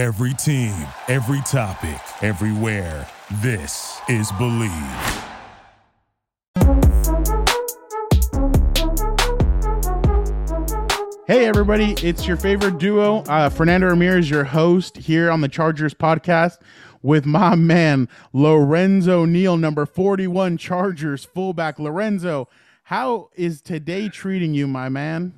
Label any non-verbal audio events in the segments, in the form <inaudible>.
Every team, every topic, everywhere. This is Believe. Hey, everybody, it's your favorite duo. Uh, Fernando Ramirez, your host here on the Chargers podcast with my man, Lorenzo Neal, number 41 Chargers fullback. Lorenzo, how is today treating you, my man?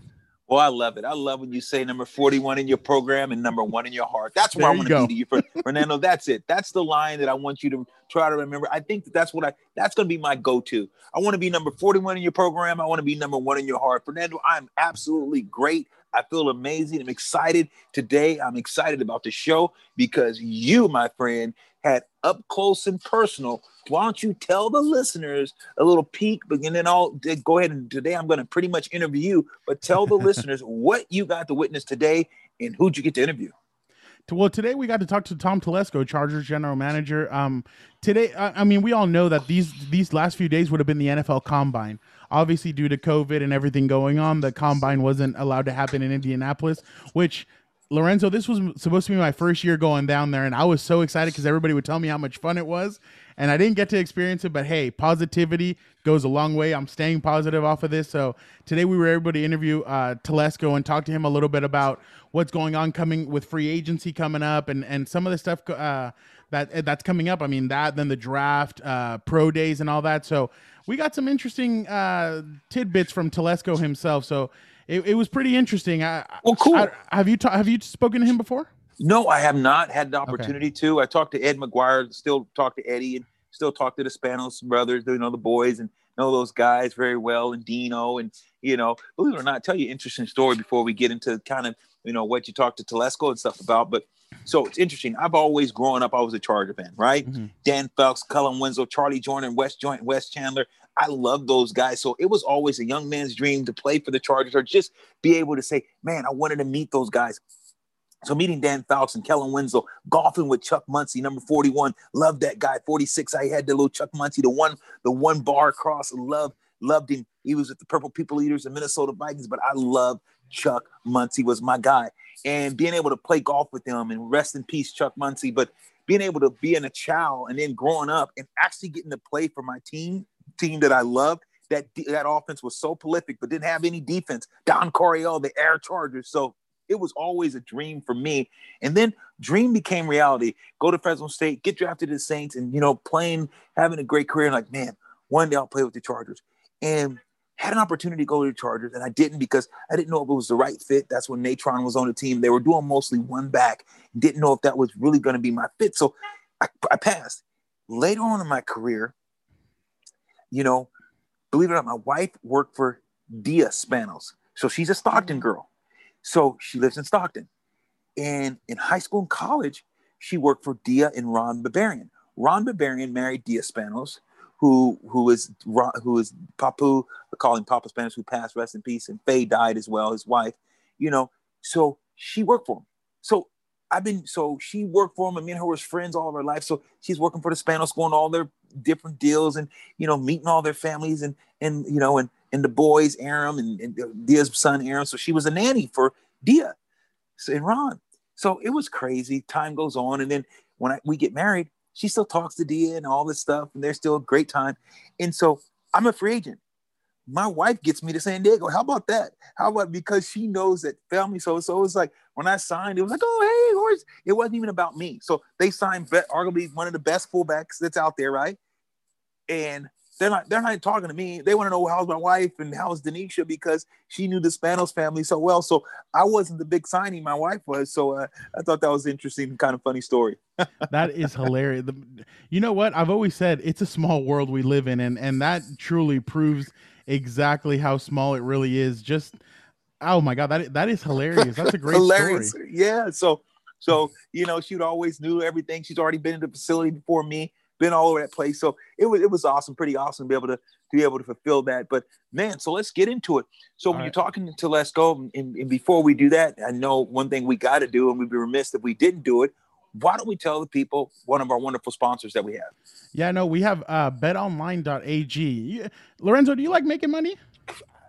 Well, I love it. I love when you say number 41 in your program and number one in your heart. That's where I want to be to you, for, Fernando. That's it. That's the line that I want you to try to remember. I think that that's what I, that's going to be my go-to. I want to be number 41 in your program. I want to be number one in your heart. Fernando, I'm absolutely great. I feel amazing. I'm excited today. I'm excited about the show because you, my friend, had up close and personal. Why don't you tell the listeners a little peek? But and then I'll go ahead and today I'm going to pretty much interview you, but tell the <laughs> listeners what you got to witness today and who'd you get to interview. Well, today we got to talk to Tom Telesco, Chargers general manager. Um, today, I, I mean, we all know that these these last few days would have been the NFL Combine. Obviously, due to COVID and everything going on, the Combine wasn't allowed to happen in Indianapolis, which Lorenzo, this was supposed to be my first year going down there, and I was so excited because everybody would tell me how much fun it was, and I didn't get to experience it. But hey, positivity goes a long way. I'm staying positive off of this. So today we were able to interview uh, Telesco and talk to him a little bit about what's going on coming with free agency coming up, and and some of the stuff uh, that that's coming up. I mean that, then the draft, uh, pro days, and all that. So we got some interesting uh, tidbits from Telesco himself. So it, it was pretty interesting. I, well, cool. I, have you ta- have you spoken to him before? No, I have not had the opportunity okay. to. I talked to Ed McGuire, still talk to Eddie, and still talk to the Spanos brothers, you know, the boys, and know those guys very well, and Dino, and you know, believe it or not, tell you an interesting story before we get into kind of you know what you talked to Telesco and stuff about. But so it's interesting. I've always grown up, I was a Charger fan, right? Mm-hmm. Dan Fouts, Kellen Winslow, Charlie Joiner, West Joint, Wes Chandler. I love those guys. So it was always a young man's dream to play for the Chargers or just be able to say, man, I wanted to meet those guys. So meeting Dan Fouts and Kellen Winslow, golfing with Chuck Muncie, number 41. Love that guy. 46. I had the little Chuck Muncie, the one, the one bar across. Love, loved him. He was with the Purple People Eaters and Minnesota Vikings, but I love Chuck Muncie was my guy. And being able to play golf with him and rest in peace, Chuck Muncie. But being able to be in a chow and then growing up and actually getting to play for my team team that I loved. That that offense was so prolific, but didn't have any defense. Don Coryell, the Air Chargers. So it was always a dream for me. And then dream became reality. Go to Fresno State, get drafted to the Saints, and you know, playing, having a great career. And like, man, one day I'll play with the Chargers. And had an opportunity to go to the Chargers, and I didn't because I didn't know if it was the right fit. That's when Natron was on the team. They were doing mostly one back. Didn't know if that was really going to be my fit. So I, I passed. Later on in my career, you know, believe it or not, my wife worked for Dea Spanos. So she's a Stockton mm-hmm. girl. So she lives in Stockton. And in high school and college, she worked for Dea and Ron Berberian. Ron Berberian married Dea Spanos, who who is who is Papu, calling Papa Spanos, who passed, rest in peace, and Faye died as well, his wife. You know, so she worked for him. So I've been so she worked for him, and me and her was friends all of her life. So she's working for the Spanos, going to all their different deals and you know meeting all their families and and you know and and the boys Aram and, and Dea's son Aram. So she was a nanny for Dea and Ron. So it was crazy. Time goes on, and then when I, we get married, she still talks to Dea and all this stuff, and they're still a great time. And so I'm a free agent. My wife gets me to San Diego. How about that? How about because she knows that family? So so it's like when I signed, it was like, oh hey, horse. It wasn't even about me. So they signed arguably one of the best fullbacks that's out there, right? and they're not they're not talking to me. They want to know how's my wife and how's Denisha because she knew the Spanos family so well. So I wasn't the big signing, my wife was. So uh, I thought that was interesting kind of funny story. <laughs> that is hilarious. The, you know what? I've always said it's a small world we live in, and and that truly proves exactly how small it really is. Just oh my god, that that is hilarious. That's a great hilarious. story. Yeah. So so you know she would always knew everything. She's already been in the facility before me been all over that place. So it was it was awesome, pretty awesome to be able to to be able to fulfill that. But man, so let's get into it. So all when right. you're talking to Telesco, and, and before we do that, I know one thing we got to do, and we'd be remiss if we didn't do it. Why don't we tell the people one of our wonderful sponsors that we have? Yeah, no, we have uh, betonline.ag. Lorenzo, do you like making money?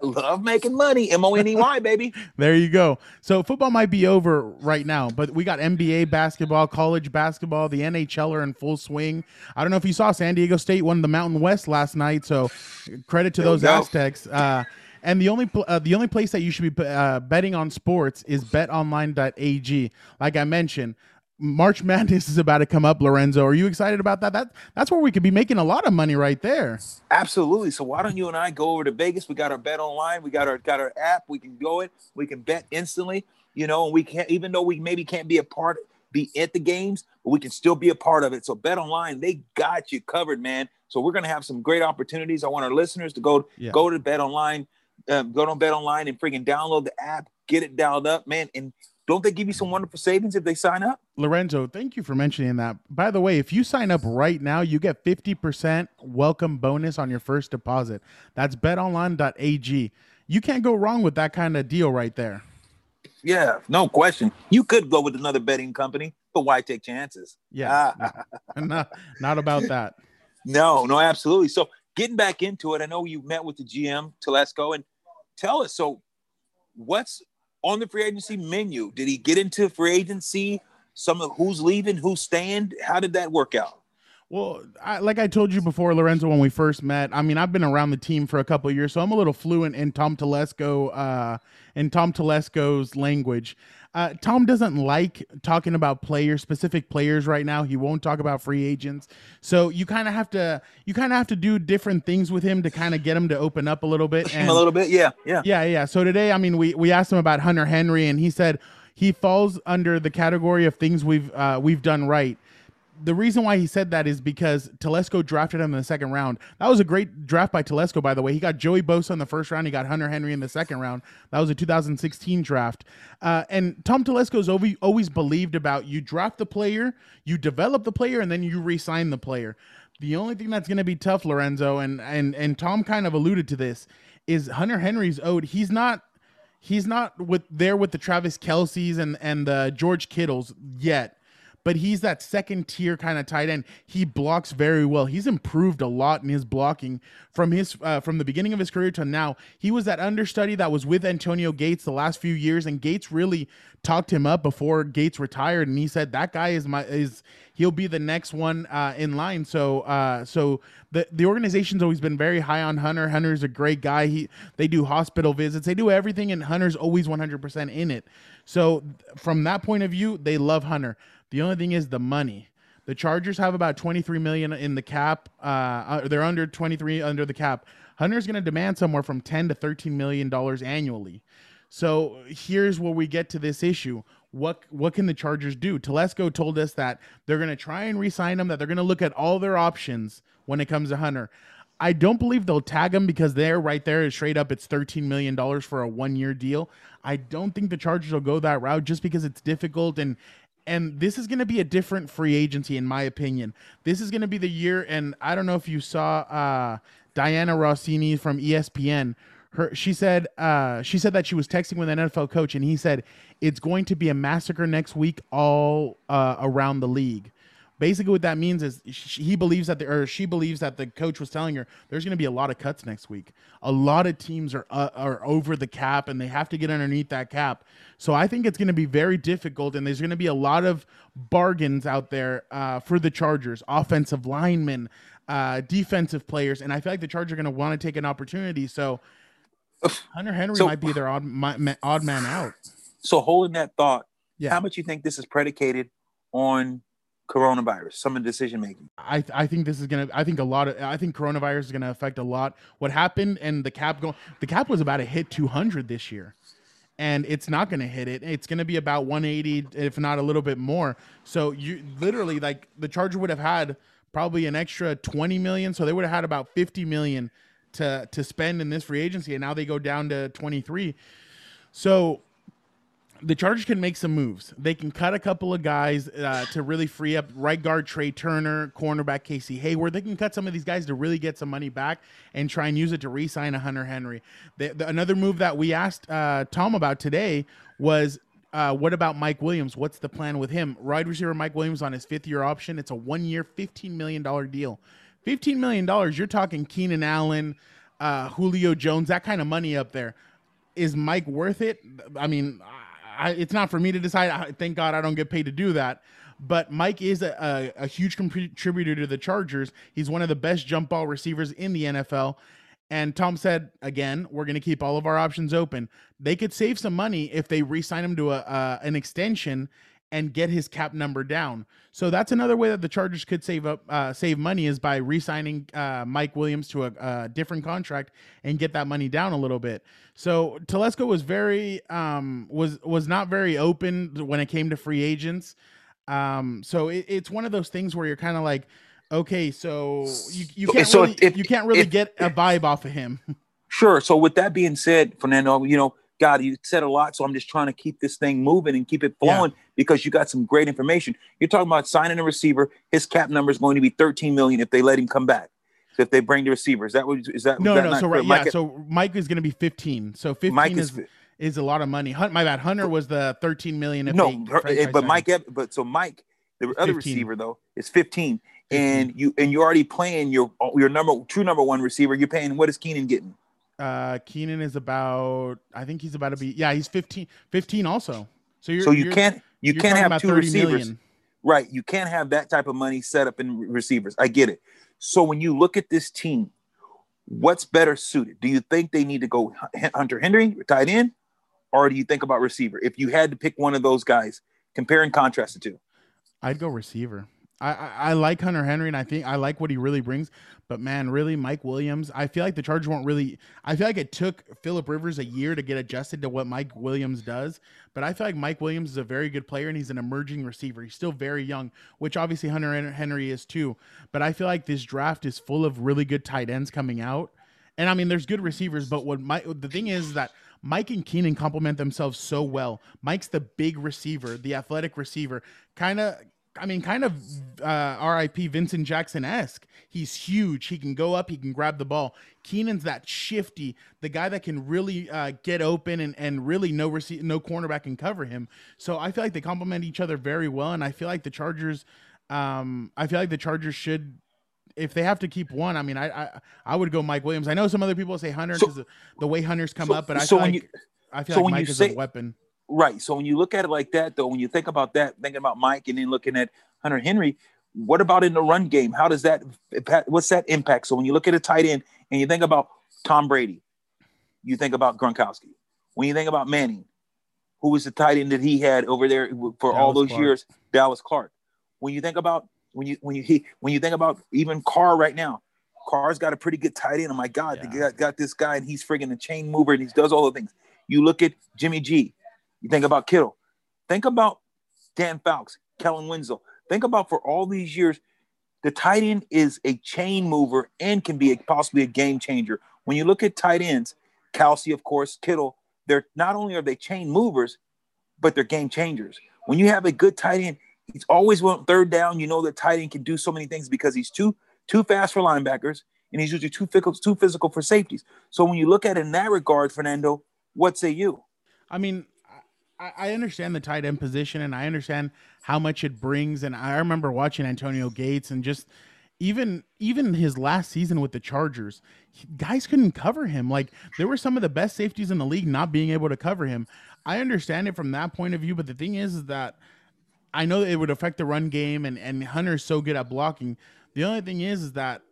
Love making money. M O N E Y, baby. <laughs> there you go. So football might be over right now, but we got NBA basketball, college basketball, the NHL are in full swing. I don't know if you saw San Diego State won the Mountain West last night, so credit to there those Aztecs. Uh, and the only uh, the only place that you should be uh, betting on sports is betonline.ag. Like I mentioned, March Madness is about to come up, Lorenzo. Are you excited about that? That that's where we could be making a lot of money right there. Absolutely. So why don't you and I go over to Vegas? We got our bet online. We got our got our app. We can go it. We can bet instantly. You know, and we can't even though we maybe can't be a part, be at the games, but we can still be a part of it. So bet online, they got you covered, man. So we're gonna have some great opportunities. I want our listeners to go yeah. go to bet online, um, go to bet online and freaking download the app, get it dialed up, man, and don't they give you some wonderful savings if they sign up? Lorenzo, thank you for mentioning that. By the way, if you sign up right now, you get 50% welcome bonus on your first deposit. That's betonline.ag. You can't go wrong with that kind of deal right there. Yeah, no question. You could go with another betting company, but why take chances? Yeah. Ah. not, <laughs> not about that. No, no, absolutely. So getting back into it, I know you met with the GM, Telesco, and tell us so what's on the free agency menu? Did he get into free agency? Some of who's leaving, who's staying? How did that work out? Well, I, like I told you before, Lorenzo, when we first met, I mean, I've been around the team for a couple years, so I'm a little fluent in Tom Telesco, uh, in Tom Telesco's language. Uh, Tom doesn't like talking about players, specific players right now. He won't talk about free agents. So you kind of have to you kind of have to do different things with him to kind of get him to open up a little bit. And, a little bit, yeah, yeah, yeah, yeah. So today, I mean, we we asked him about Hunter Henry, and he said he falls under the category of things we've uh, we've done right the reason why he said that is because Telesco drafted him in the second round. That was a great draft by Telesco, by the way. He got Joey Bosa in the first round. He got Hunter Henry in the second round. That was a 2016 draft. Uh, and Tom Telesco's always believed about you draft the player, you develop the player, and then you re-sign the player. The only thing that's going to be tough, Lorenzo, and and and Tom kind of alluded to this, is Hunter Henry's owed. He's not he's not with there with the Travis Kelce's and and the George Kittles yet but he's that second tier kind of tight end. He blocks very well. He's improved a lot in his blocking from his uh, from the beginning of his career to now. He was that understudy that was with Antonio Gates the last few years, and Gates really talked him up before Gates retired, and he said that guy is my is he'll be the next one uh, in line. So uh, so the the organization's always been very high on Hunter. Hunter's a great guy. He they do hospital visits, they do everything, and Hunter's always 100% in it. So from that point of view, they love Hunter. The only thing is the money. The Chargers have about 23 million in the cap. Uh, uh they're under 23 under the cap. Hunter's going to demand somewhere from 10 to 13 million dollars annually. So here's where we get to this issue. What what can the Chargers do? Telesco told us that they're going to try and re-sign him. That they're going to look at all their options when it comes to Hunter. I don't believe they'll tag him because there, right there, is straight up. It's thirteen million dollars for a one-year deal. I don't think the Chargers will go that route just because it's difficult and and this is going to be a different free agency in my opinion this is going to be the year and i don't know if you saw uh, dianna russini from espn her she said uh, she said that she was texting with an nfl coach and he said it's going to be a massacre next week all uh, around the league basically what that means is she, he believes that the, or she believes that the coach was telling her there's going to be a lot of cuts next week. A lot of teams are uh, are over the cap and they have to get underneath that cap. So I think it's going to be very difficult and there's going to be a lot of bargains out there uh, for the Chargers, offensive linemen, uh, defensive players, and I feel like the Chargers are going to want to take an opportunity. So Hunter Henry so, might be their odd, my, odd man out. So holding that thought, yeah. how much you think this is predicated on coronavirus, some of the decision making? I I think this is gonna. I think a lot of. I think coronavirus is gonna affect a lot. What happened and the cap going. The cap was about to hit 200 this year, and it's not gonna hit it. It's gonna be about 180, if not a little bit more. So you literally like the Charger would have had probably an extra 20 million, so they would have had about 50 million to to spend in this free agency, and now they go down to 23. So the Chargers can make some moves. They can cut a couple of guys uh, to really free up right guard Trey Turner, cornerback Casey Hayward. They can cut some of these guys to really get some money back and try and use it to re-sign a Hunter Henry. The, the, another move that we asked uh, Tom about today was uh, what about Mike Williams? What's the plan with him? Wide receiver Mike Williams on his fifth year option. It's a one year, $15 million deal. $15 million, you're talking Keenan Allen, uh, Julio Jones, that kind of money up there. Is Mike worth it? I mean, I, it's not for me to decide. I, thank God I don't get paid to do that. But Mike is a, a, a huge contributor to the Chargers. He's one of the best jump ball receivers in the NFL. And Tom said again, we're going to keep all of our options open. They could save some money if they re-sign him to a uh, an extension and get his cap number down. So that's another way that the Chargers could save up uh, save money is by re-signing uh, Mike Williams to a, a, different contract and get that money down a little bit. So Telesco was very um, was was not very open when it came to free agents. Um, so it, it's one of those things where you're kind of like, okay, so you, you can't so really, if, you can't really if, get a vibe off of him. <laughs> Sure. So with that being said, Fernando, you know God, you said a lot, so I'm just trying to keep this thing moving and keep it flowing yeah. because you got some great information. You're talking about signing a receiver. His cap number is going to be 13 million if they let him come back. So if they bring the receiver, is that what is that? No, that no. So right, yeah. so Mike is going to be 15. So 15 Mike is, is is a lot of money. Hunt, my bad. Hunter was the 13 million. no, eh, but Mike, but so Mike, the other 15. receiver though, is 15, 15, and you and you're already playing your your number true number one receiver. You're paying what is Keenan getting? Uh, Keenan is about. I think he's about to be. Yeah, he's 15. 15 also. So you're. So you you're, can't you can't have two receivers. Million. Right. You can't have that type of money set up in receivers. I get it. So when you look at this team, what's better suited? Do you think they need to go Hunter Henry, tight end, or do you think about receiver? If you had to pick one of those guys, compare and contrast the two. I'd go receiver. I, I, like Hunter Henry and I think I like what he really brings. But man, really, Mike Williams, I feel like the Chargers won't really. I feel like it took Philip Rivers a year to get adjusted to what Mike Williams does. But I feel like Mike Williams is a very good player and he's an emerging receiver. He's still very young, which obviously Hunter Henry is too. But I feel like this draft is full of really good tight ends coming out. And I mean, there's good receivers, but what my the thing is that Mike and Keenan complement themselves so well. Mike's the big receiver, the athletic receiver, kind of I mean, kind of uh, RIP Vincent Jackson esque. He's huge. He can go up. He can grab the ball. Keenan's that shifty, the guy that can really uh, get open and, and really no receive, no cornerback can cover him. So I feel like they complement each other very well, and I feel like the Chargers, um, I feel like the Chargers should. If they have to keep one, I mean, I I, I would go Mike Williams. I know some other people say Hunter because so, the, way Hunter's come so, up, but I so feel like you, I feel so like Mike is say, a weapon Right. So when you look at it like that, though, when you think about that, thinking about Mike and then looking at Hunter Henry, what about in the run game? How does that, what's that impact? So when you look at a tight end and you think about Tom Brady, you think about Gronkowski. When you think about Manning, who was the tight end that he had over there for Dallas all those Clark. years? Dallas Clark. When you think about when you when you he, when you think about even Carr right now, Carr's got a pretty good tight end. Oh my God, yeah. they got, got this guy and he's friggin' a chain mover and he does all the things. You look at Jimmy G. You think about Kittle. Think about Dan Fouts, Kellen Winslow. Think about for all these years, the tight end is a chain mover and can be a, possibly a game changer. When you look at tight ends, Kelce, of course, Kittle, they're not only are they chain movers, but they're game changers. When you have a good tight end, he's always went third down. You know that tight end can do so many things because he's too too fast for linebackers and he's usually too physical, too physical for safeties. So when you look at it in that regard, Fernando, what say you? I mean, I understand the tight end position and I understand how much it brings. And I remember watching Antonio Gates and just even even his last season with the Chargers, guys couldn't cover him. Like there were some of the best safeties in the league not being able to cover him. I understand it from that point of view, but the thing is, is that I know it would affect the run game and and Hunter's so good at blocking. The only thing is, is that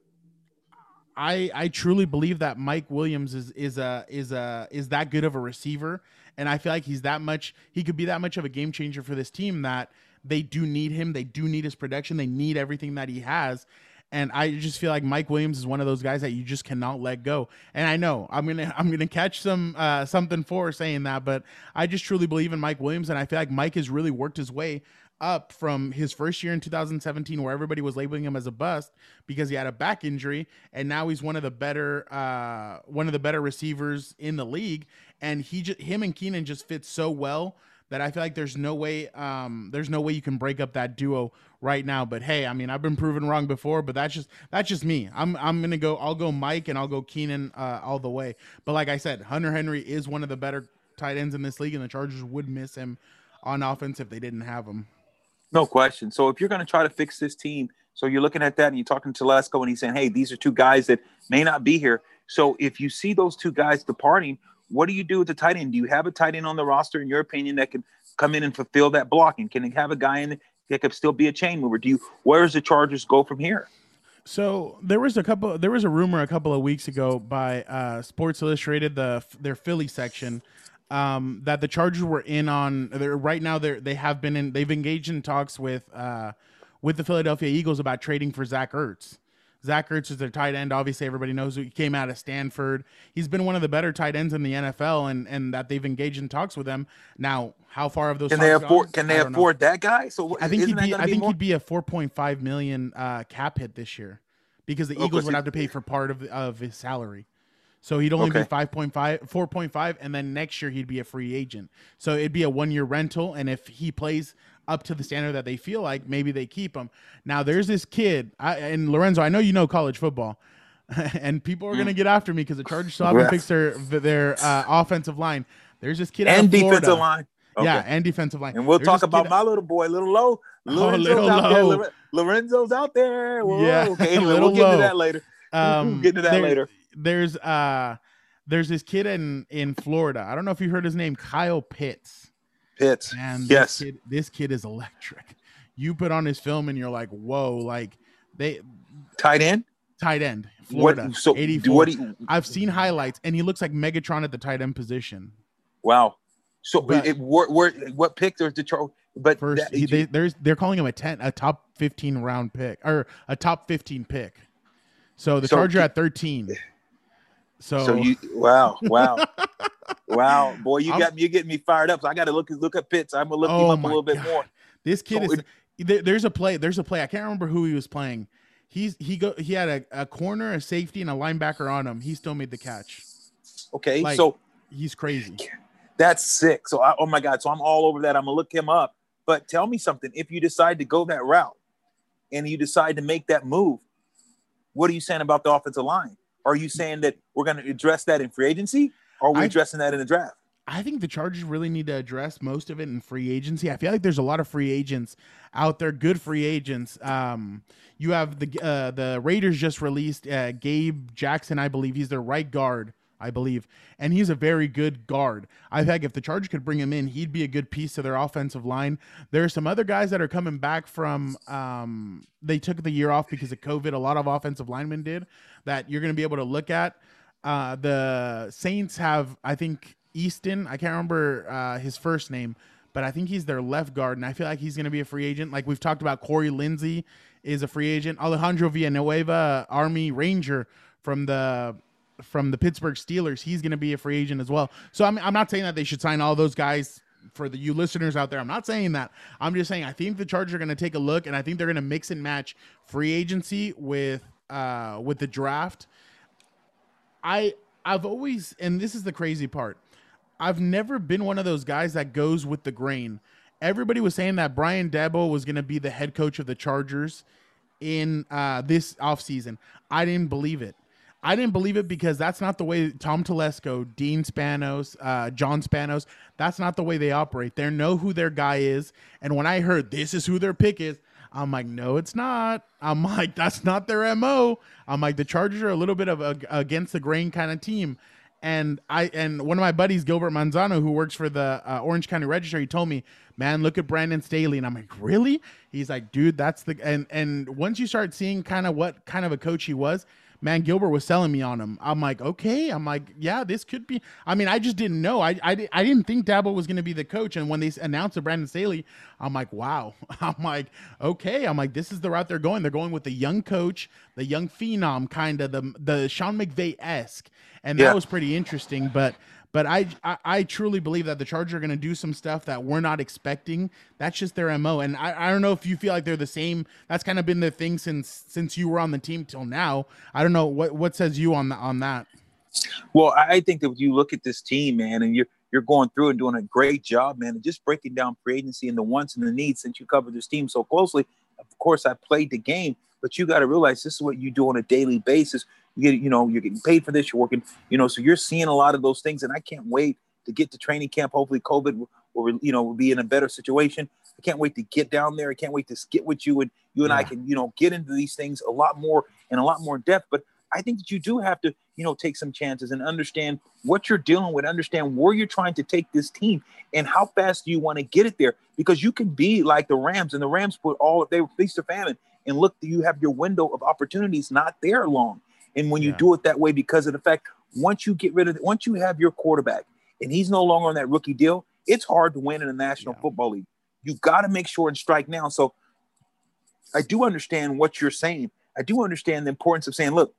I I truly believe that Mike Williams is is a is a is that good of a receiver and I feel like he's that much, he could be that much of a game changer for this team that they do need him. They do need his production. They need everything that he has. And I just feel like Mike Williams is one of those guys that you just cannot let go. And I know I'm gonna <laughs> I'm gonna catch some uh, something for saying that, but I just truly believe in Mike Williams, and I feel like Mike has really worked his way up from his first year in 2017 where everybody was labeling him as a bust because he had a back injury and now he's one of the better uh, one of the better receivers in the league. And he just him and Keenan just fit so well that I feel like there's no way um, there's no way you can break up that duo right now. But hey I mean I've been proven wrong before but that's just that's just me. I'm I'm to go I'll go Mike and I'll go Keenan uh, all the way. But like I said Hunter Henry is one of the better tight ends in this league and the Chargers would miss him on offense if they didn't have him no question. So if you're going to try to fix this team, so you're looking at that and you're talking to Lesko and he's saying, hey, these are two guys that may not be here. So if you see those two guys departing, what do you do with the tight end? Do you have a tight end on the roster, in your opinion, that can come in and fulfill that blocking? Can they have a guy in that could still be a chain mover? Do you? Where does the Chargers go from here? So there was a couple. There was a rumor a couple of weeks ago by uh, Sports Illustrated, the their Philly section, um, that the Chargers were in on. They're right now. They they have been in. They've engaged in talks with uh, with the Philadelphia Eagles about trading for Zach Ertz. Zach Ertz is their tight end. Obviously, everybody knows he came out of Stanford. He's been one of the better tight ends in the NFL, and and that they've engaged in talks with him. Now, how far of those can they afford? Gone? Can they afford know. that guy? So I think he'd be. I think more? he'd be a four point five million uh, cap hit this year because the oh, Eagles would have to pay for part of of his salary. So he'd only okay. be 5.5, 4.5, and then next year he'd be a free agent. So it'd be a one year rental. And if he plays up to the standard that they feel like, maybe they keep him. Now there's this kid, I, and Lorenzo, I know you know college football, <laughs> and people are gonna mm. get after me because the Chargers still haven't fixed their their uh, offensive line. There's this kid and defensive line. Okay. Yeah, and defensive line. And we'll There's talk about my little boy, little low. <laughs> Lorenzo's oh, little out low. there. Lorenzo's out there. Whoa, yeah, <laughs> okay, anyway, we'll get into that later. Um, we'll get into that there, later. There's uh, there's this kid in in Florida. I don't know if you heard his name, Kyle Pitts. Pitts. And yes, kid, this kid is electric. You put on his film and you're like, whoa, like they tight end, tight end, Florida. What, so 84. What you, I've seen highlights, and he looks like Megatron at the tight end position. Wow. So but, it, where, where, what pick there's the But first, that, he, they, there's they're calling him a ten, a top fifteen round pick or a top fifteen pick. So the so, Charger at thirteen. So, so you wow wow <laughs> wow boy you I'm, got you getting me fired up. So I got to look look at Pitts. I'm gonna look oh him up a little bit God. more. This kid so is it, there's a play there's a play I can't remember who he was playing. He's he go he had a, a corner, a safety, and a linebacker on him. He still made the catch. Okay, like, so he's crazy. That's sick. So I, oh my God, so I'm all over that. I'm gonna look him up. But tell me something. If you decide to go that route and you decide to make that move, what are you saying about the offensive line? Are you saying that we're going to address that in free agency? Or are we I, addressing that in the draft? I think the Chargers really need to address most of it in free agency. I feel like there's a lot of free agents out there, good free agents. Um, you have the uh, the Raiders just released uh, Gabe Jackson, I believe he's their right guard. I believe, and he's a very good guard. I think if the Chargers could bring him in, he'd be a good piece to their offensive line. There are some other guys that are coming back from. Um, they took the year off because of COVID. A lot of offensive linemen did that. You're going to be able to look at. Uh, the Saints have, I think, Easton. I can't remember uh, his first name, but I think he's their left guard, and I feel like he's going to be a free agent. Like we've talked about, Corey Linsley is a free agent. Alejandro Villanueva, Army Ranger from the from the Pittsburgh Steelers, he's going to be a free agent as well. So I'm, I'm not saying that they should sign all those guys for the you listeners out there. I'm not saying that. I'm just saying I think the Chargers are going to take a look and I think they're going to mix and match free agency with uh with the draft. I I've always and this is the crazy part. I've never been one of those guys that goes with the grain. Everybody was saying that Brian Daboll was going to be the head coach of the Chargers in uh, this offseason. I didn't believe it. I didn't believe it because that's not the way Tom Telesco, Dean Spanos, uh, John Spanos, that's not the way they operate. They know who their guy is. And when I heard this is who their pick is, I'm like, no, it's not. I'm <laughs> like, that's not their MO. I'm like, the Chargers are a little bit of a against the grain kind of team. And I and one of my buddies, Gilbert Manzano, who works for the uh, Orange County Register, he told me, "Man, look at Brandon Staley." And I'm like, "Really?" He's like, "Dude, that's the." And and once you start seeing kind of what kind of a coach he was, man, Gilbert was selling me on him. I'm like, okay. I'm like, yeah, this could be. I mean, I just didn't know. I I, I didn't think Daboll was going to be the coach. And when they announced the Brandon Staley, I'm like, wow. <laughs> I'm like, okay. I'm like, this is the route they're going. They're going with the young coach, the young phenom, kind of the the Sean McVay esque, and that yeah. was pretty interesting. But but I, I, I truly believe that the Chargers are going to do some stuff that we're not expecting. That's just their mo. And I, I don't know if you feel like they're the same. That's kind of been the thing since since you were on the team till now. I don't know what what says you on the, on that. Well, I think that when you look at this team, man, and you're you're going through and doing a great job, man, and just breaking down free agency and the wants and the needs since you covered this team so closely. Of course, I played the game, but you got to realize this is what you do on a daily basis you get, you know, you're getting paid for this. You're working, you know, so you're seeing a lot of those things, and I can't wait to get to training camp. Hopefully, COVID will, you know, will be in a better situation. I can't wait to get down there. I can't wait to get with you, and you and yeah. I can, you know, get into these things a lot more and a lot more depth. But I think that you do have to, you know, take some chances and understand what you're dealing with, understand where you're trying to take this team and how fast do you want to get it there. Because you can be like the Rams, and the Rams put all they were feast or famine, and look, you have your window of opportunities not there long. And when you yeah. do it that way, because of the fact once you get rid of it, once you have your quarterback and he's no longer on that rookie deal, it's hard to win in the National yeah. Football League. You've got to make sure and strike now. So I do understand what you're saying. I do understand the importance of saying, look,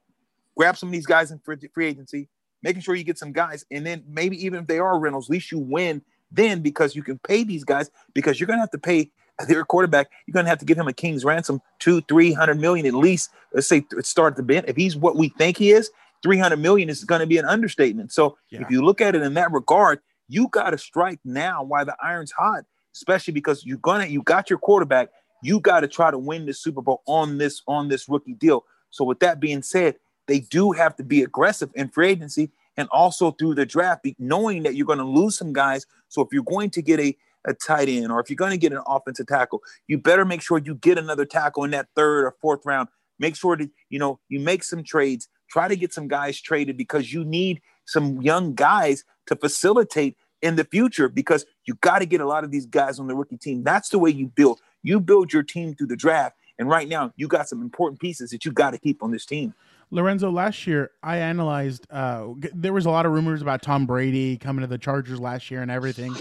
grab some of these guys in free agency, making sure you get some guys, and then maybe even if they are rentals, at least you win then because you can pay these guys because you're going to have to pay their quarterback. You're going to have to give him a king's ransom, two, three hundred million at least. Let's say start the bid. If he's what we think he is, three hundred million is going to be an understatement. So yeah. if you look at it in that regard, you got to strike now while the iron's hot, especially because you're gonna you got your quarterback. You got to try to win the Super Bowl on this on this rookie deal. So with that being said, they do have to be aggressive in free agency and also through the draft, knowing that you're going to lose some guys. So if you're going to get a, a tight end or if you're going to get an offensive tackle, you better make sure you get another tackle in that third or fourth round. Make sure that you know you make some trades. Try to get some guys traded because you need some young guys to facilitate in the future because you got to get a lot of these guys on the rookie team. That's the way you build. You build your team through the draft. And right now, you got some important pieces that you got to keep on this team. Lorenzo, last year I analyzed. Uh, there was a lot of rumors about Tom Brady coming to the Chargers last year and everything,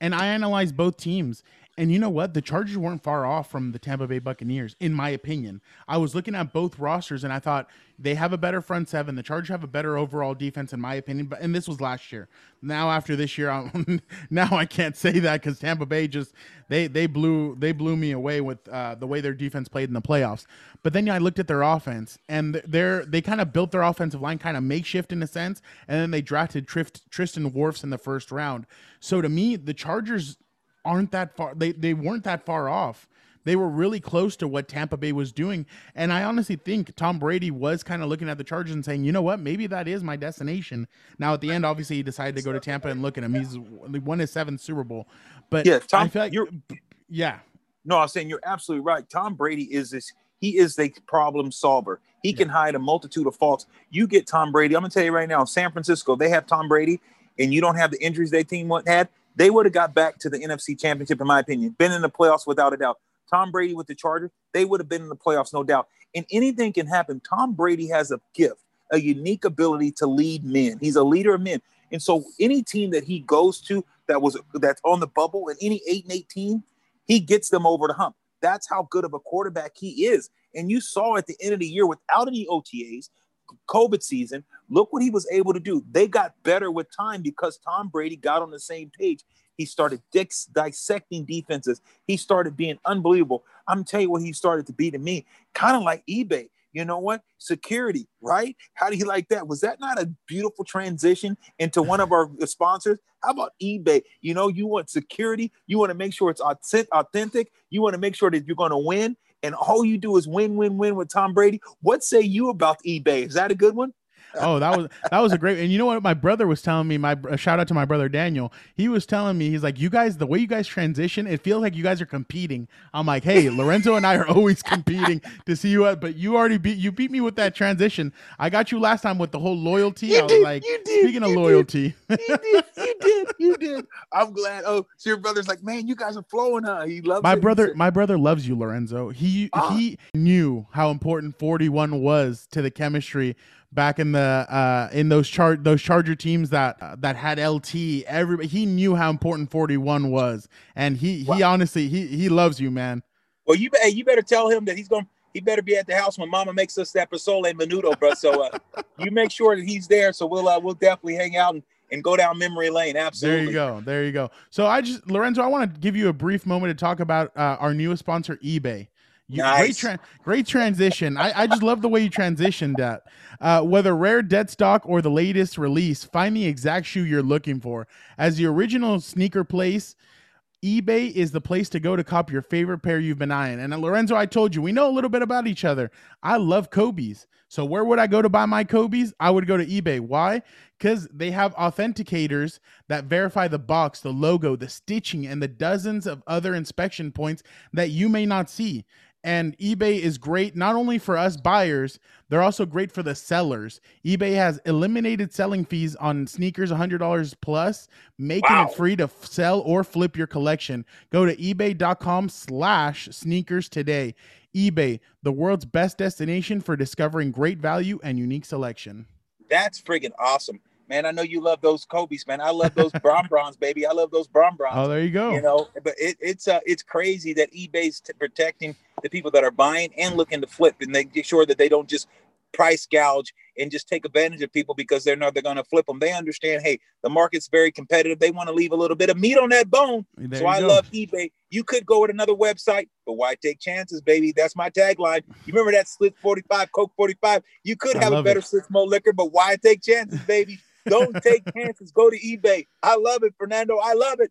and I analyze both teams. And you know what? The Chargers weren't far off from the Tampa Bay Buccaneers, in my opinion. I was looking at both rosters and I thought they have a better front seven. The Chargers have a better overall defense, in my opinion. But and this was last year. Now after this year, I'm, <laughs> now I can't say that because Tampa Bay just they they blew they blew me away with uh, the way their defense played in the playoffs. But then I looked at their offense and they're they kind of built their offensive line kind of makeshift in a sense, and then they drafted Trist, Tristan Wirfs in the first round. So to me, the Chargers aren't that far. They they weren't that far off. They were really close to what Tampa Bay was doing, and I honestly think Tom Brady was kind of looking at the Chargers and saying, "You know what? Maybe that is my destination." Now at the end, obviously, he decided to go to Tampa and look at him. He's won his seventh Super Bowl, but yeah, Tom, I feel like you're, yeah. No, I'm saying you're absolutely right. Tom Brady is this. He is the problem solver. He can hide a multitude of faults. You get Tom Brady. I'm gonna tell you right now, San Francisco, they have Tom Brady, and you don't have the injuries their team had they would have got back to the NFC Championship, in my opinion, been in the playoffs without a doubt. Tom Brady with the Chargers, they would have been in the playoffs, no doubt. And anything can happen. Tom Brady has a gift, a unique ability to lead men. He's a leader of men. And so any team that he goes to that was that's on the bubble and any 8 and 18, he gets them over the hump. That's how good of a quarterback he is. And you saw at the end of the year without any OTAs, COVID season, look what he was able to do. They got better with time because Tom Brady got on the same page. He started dix- dissecting defenses. He started being unbelievable. I'm telling you what he started to be to me, kind of like eBay. You know what? Security, right? How do you like that? Was that not a beautiful transition into one of our sponsors? How about eBay? You know, you want security, you want to make sure it's authentic, you want to make sure that you're going to win and all you do is win, win, win with Tom Brady. What say you about eBay? Is that a good one? Oh, that was that was a great. And you know what? My brother was telling me. My shout out to my brother Daniel. He was telling me he's like, you guys, the way you guys transition, it feels like you guys are competing. I'm like, hey, Lorenzo and I are always competing to see you. But you already beat you beat me with that transition. I got you last time with the whole loyalty. You I was did, like, you did, speaking of loyalty, did. you did, you did, you did. I'm glad. Oh, so your brother's like, man, you guys are flowing, huh? He loves my it. brother. My brother loves you, Lorenzo. He ah. he knew how important 41 was to the chemistry back in the uh in those chart those Charger teams that uh, that had LT. Every he knew how important 41 was, and he wow. he honestly he he loves you, man. Well, you hey, you better tell him that he's going. to He better be at the house when Mama makes us that pozole menudo, bro. So uh, <laughs> you make sure that he's there. So we'll uh, we'll definitely hang out and and go down memory lane. Absolutely. There you go. There you go. So I just Lorenzo, I want to give you a brief moment to talk about uh, our newest sponsor, eBay. You, nice. Great, tra- great transition. I, I just love the way you transitioned that. Uh, whether rare dead stock or the latest release, find the exact shoe you're looking for. As the original sneaker place, eBay is the place to go to cop your favorite pair you've been eyeing. And uh, Lorenzo, I told you, we know a little bit about each other. I love Kobe's. So where would I go to buy my Kobe's? I would go to eBay. Why? Because they have authenticators that verify the box, the logo, the stitching, and the dozens of other inspection points that you may not see And eBay is great not only for us buyers, they're also great for the sellers. eBay has eliminated selling fees on sneakers $100 plus, making Wow. it free to f- sell or flip your collection. Go to ebay.com slash sneakers today. eBay, the world's best destination for discovering great value and unique selection. That's friggin' awesome, man. I know you love those Kobe's, man. I love those Bron <laughs> Brons, baby. I love those Bron Brons. Oh, there you go. you know but it, it's uh it's crazy that ebay's t- protecting the people that are buying and looking to flip and they make sure that they don't just price gouge and just take advantage of people because they're not they're going to flip them they understand hey the market's very competitive they want to leave a little bit of meat on that bone There so i go. love ebay you could go with another website but why take chances baby that's my tagline you remember that slip 45 coke 45 you could I have a better it. six mo liquor but why take chances baby don't take chances go to ebay i love it fernando i love it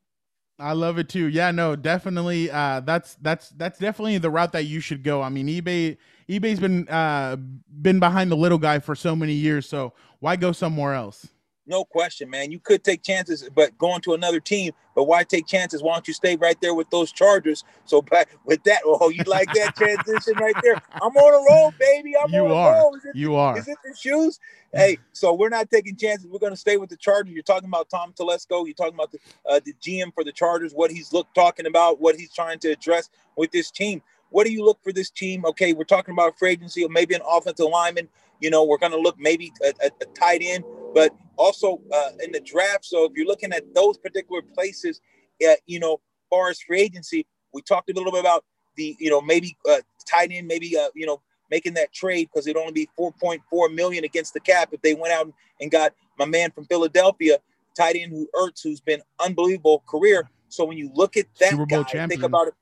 I love it too. Yeah, no, definitely. Uh, that's that's that's definitely the route that you should go. I mean, eBay eBay's been uh been behind the little guy for so many years. So why go somewhere else? No question, man. You could take chances, but going to another team. But why take chances? Why don't you stay right there with those Chargers? So <laughs> back with that, oh, you like that transition right there? I'm on a roll, baby. I'm You on a are. roll. Is it, You are. is it the shoes? Hey, so we're not taking chances. We're going to stay with the Chargers. You're talking about Tom Telesco. You're talking about the uh, the GM for the Chargers. What he's look talking about. What he's trying to address with this team. What do you look for this team? Okay, we're talking about free agency or maybe an offensive lineman. You know, we're going to look maybe a, a, a tight end, but also uh, in the draft. So if you're looking at those particular places, uh, you know, far as free agency, we talked a little bit about the, you know, maybe uh, tight end, maybe uh, you know, making that trade because it'd only be 4.4 million against the cap if they went out and got my man from Philadelphia, tight end who Ertz, who's been unbelievable career. So when you look at that Super Bowl guy, champion. think about it.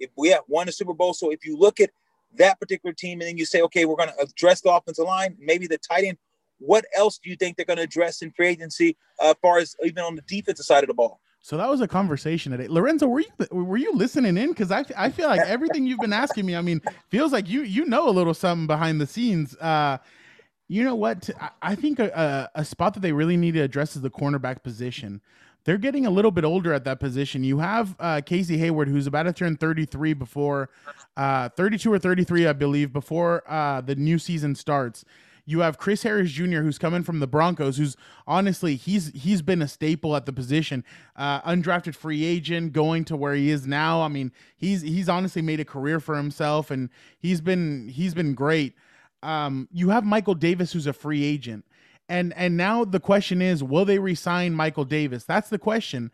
If we have won a Super Bowl, so if you look at that particular team and then you say, okay, we're going to address the offensive line, maybe the tight end. What else do you think they're going to address in free agency, uh, as far as even on the defensive side of the ball? So that was a conversation today. Lorenzo, were you were you listening in? Because I, I feel like everything you've been asking me. I mean, feels like you you know a little something behind the scenes. Uh, you know what? I, think a, a, a spot that they really need to address is the cornerback position. They're getting a little bit older at that position. You have uh, Casey Hayward, who's about to turn 33 before, uh, 32 or 33, I believe, before uh, the new season starts. You have Chris Harris Jr., who's coming from the Broncos, who's honestly he's he's been a staple at the position, uh, undrafted free agent, going to where he is now. I mean, he's he's honestly made a career for himself, and he's been he's been great. Um, you have Michael Davis, who's a free agent, and and now the question is, will they resign Michael Davis? That's the question.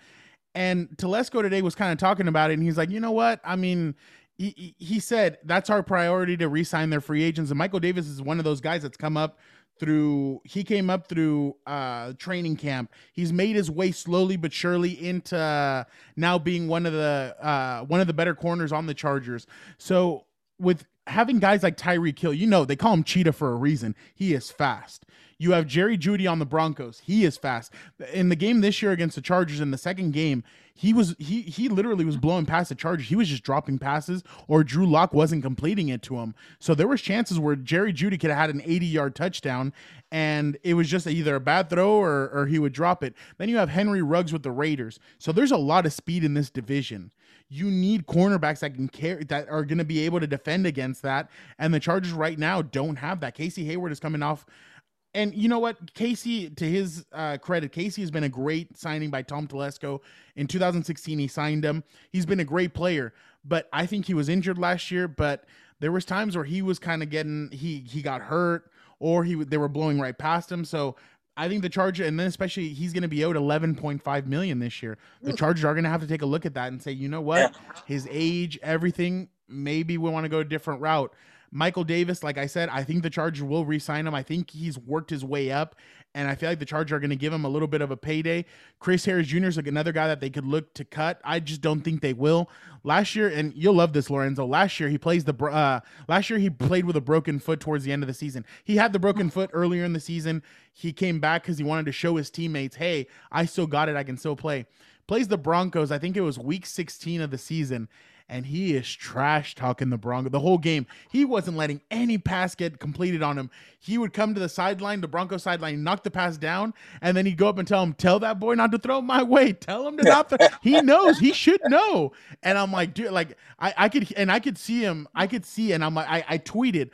And Telesco today was kind of talking about it, and he's like, you know what? I mean, he, he- said that's our priority to re-sign their free agents. And Michael Davis is one of those guys that's come up through. He came up through uh, training camp. He's made his way slowly but surely into now being one of the uh, one of the better corners on the Chargers. So with having guys like Tyreek Hill, you know they call him Cheetah for a reason. He is fast. You have Jerry Jeudy on the Broncos. He is fast. In the game this year against the Chargers, in the second game, he was he he literally was blowing past the Chargers. He was just dropping passes, or Drew Lock wasn't completing it to him. So there was chances where Jerry Jeudy could have had an 80 yard touchdown, and it was just either a bad throw or or he would drop it. Then you have Henry Ruggs with the Raiders. So there's a lot of speed in this division you need cornerbacks that can carry that are going to be able to defend against that. And the Chargers right now don't have that. Casey Hayward is coming off. And you know what? Casey, to his uh, credit, Casey has been a great signing by Tom Telesco. In 2016, he signed him. He's been a great player, but I think he was injured last year. But there was times where he was kind of getting he he got hurt or he they were blowing right past him. So I think the Charger, and then especially he's going to be owed 11.5 million this year. The Chargers are going to have to take a look at that and say, you know what, his age, everything, maybe we want to go a different route. Michael Davis, like I said, I think the Chargers will re-sign him. I think he's worked his way up, and I feel like the Chargers are going to give him a little bit of a payday. Chris Harris Jr. is like another guy that they could look to cut. I just don't think they will. Last year, and you'll love this, Lorenzo. Last year he plays the uh, last year he played with a broken foot towards the end of the season. He had the broken foot earlier in the season. He came back because he wanted to show his teammates, "Hey, I still got it. I can still play." Plays the Broncos. I think it was week 16 of the season and he is trash talking the Bronco the whole game. He wasn't letting any pass get completed on him. He would come to the sideline, the Bronco sideline, knock the pass down, and then he'd go up and tell him, "Tell that boy not to throw my <laughs> way. Tell him to not." Throw. <laughs> he knows. He should know. And I'm like, dude, like I, I could, and I could see him. I could see, and I'm like, I, I tweeted.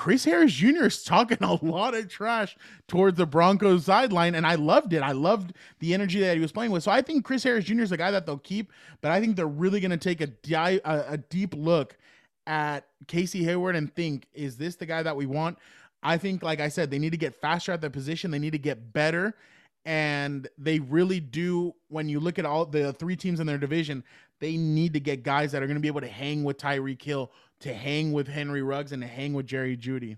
Chris Harris Jr. is talking <laughs> a lot of trash towards the Broncos sideline, and I loved it. I loved the energy that he was playing with. So I think Chris Harris Jr. is a guy that they'll keep, but I think they're really going to take a, di- a, a deep look at Casey Hayward and think, is this the guy that we want? I think, like I said, they need to get faster at their position. They need to get better. And they really do, when you look at all the three teams in their division, they need to get guys that are going to be able to hang with Tyreek Hill, to hang with Henry Ruggs, and to hang with Jerry Jeudy?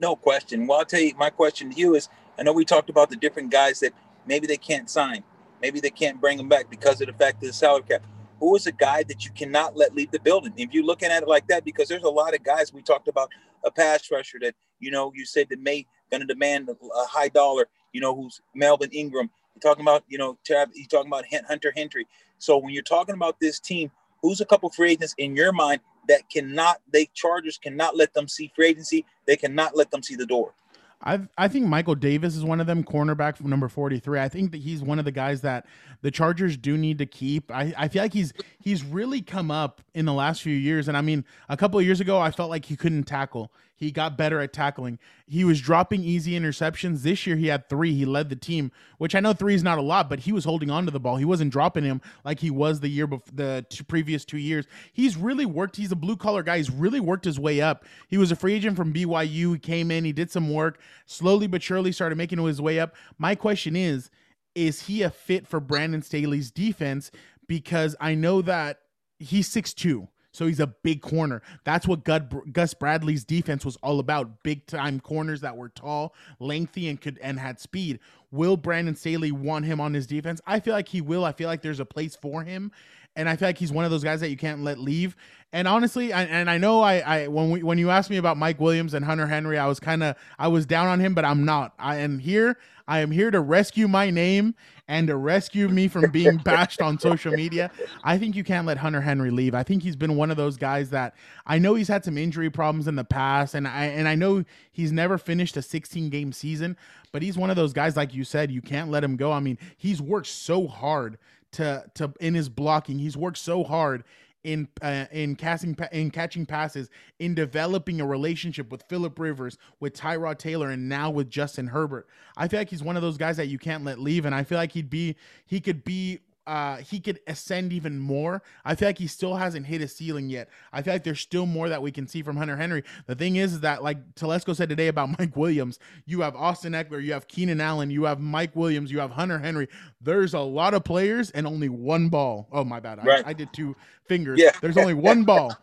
No question. Well, I'll tell you, my question to you is I know we talked about the different guys that maybe they can't sign, maybe they can't bring them back because of the fact of the salary cap. Who is a guy that you cannot let leave the building? If you're looking at it like that, because there's a lot of guys we talked about a pass rusher that you know you said that may going to demand a high dollar. You know who's Melvin Ingram. You're talking about you know you're talking about Hunter Henry. So when you're talking about this team, who's a couple free agents in your mind that cannot they Chargers cannot let them see free agency. They cannot let them see the door. I I think Michael Davis is one of them, cornerback from number forty three. I think that he's one of the guys that the Chargers do need to keep. I, I feel like he's he's really come up in the last few years. And I mean, a couple of years ago, I felt like he couldn't tackle. He got better at tackling. He was dropping easy interceptions. This year, he had three. He led the team, which I know three is not a lot, but he was holding on to the ball. He wasn't dropping him like he was the year before the two, previous two years. He's really worked. He's a blue collar guy. He's really worked his way up. He was a free agent from BYU. He came in. He did some work. Slowly but surely, started making his way up. My question is is he a fit for Brandon Staley's defense? Because I know that he's 6'2. So he's a big corner. That's what Gus Bradley's defense was all about. Big time corners that were tall, lengthy, and could and had speed. Will Brandon Staley want him on his defense? I feel like he will. I feel like there's a place for him and I feel like he's one of those guys that you can't let leave. And honestly, I, and I know I, I when we when you asked me about Mike Williams and Hunter Henry, I was kind of I was down on him, but I'm not. I am here. I am here to rescue my name and to rescue me from being <laughs> bashed on social media. I think you can't let Hunter Henry leave. I think he's been one of those guys that I know he's had some injury problems in the past, and I and I know he's never finished a 16 game season, but he's one of those guys like you said, you can't let him go. I mean, he's worked so hard to to in his blocking. He's worked so hard in uh, in casting in catching passes, in developing a relationship with Philip Rivers, with Tyrod Taylor, and now with Justin Herbert. I feel like he's one of those guys that you can't let leave, and I feel like he'd be he could be uh, he could ascend even more. I feel like he still hasn't hit a ceiling yet. I feel like there's still more that we can see from Hunter Henry. The thing is, is that, like Telesco said today about <laughs> Mike Williams, you have Austin Ekeler, you have Keenan Allen, you have Mike Williams, you have Hunter Henry. There's a lot of players and only one ball. Oh, my bad. Right. I, I did two fingers. Yeah. There's only one <laughs> ball.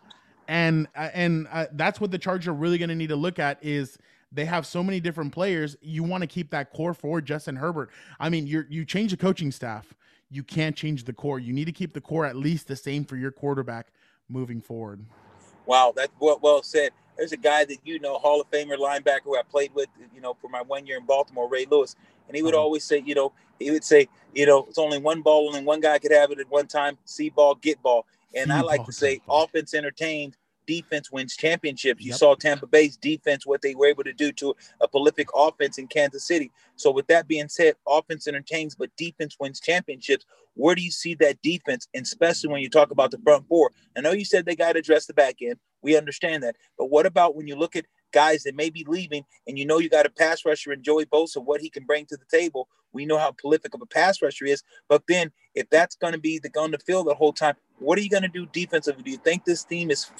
And, uh, and uh, that's what the Chargers are really going to need to look at is – they have so many different players. You want to keep that core for Justin Herbert. I mean, you you change the coaching staff you can't change the core. You need to keep the core at least the same for your quarterback moving forward. Wow, that's well, well said. There's a guy that you know, Hall of Famer linebacker who I played with, you know, for my one year in Baltimore, Ray Lewis, and he would uh-huh. always say, you know, he would say, you know, it's only one ball, only one guy could have it at one time. See ball, get ball. And I like to say, offense entertained, defense wins championships. You yep. saw Tampa Bay's defense, what they were able to do to a prolific offense in Kansas City. So, with that being said, offense entertains, but defense wins championships. Where do you see that defense, and especially when you talk about the front four? I know you said they got to address the back end. We understand that. But what about when you look at guys that may be leaving and you know you got a pass rusher in Joey Bosa, what he can bring to the table? We know how prolific of a pass rusher is. But then if that's going to be the on the field the whole time, what are you going to do defensively? Do you think this team is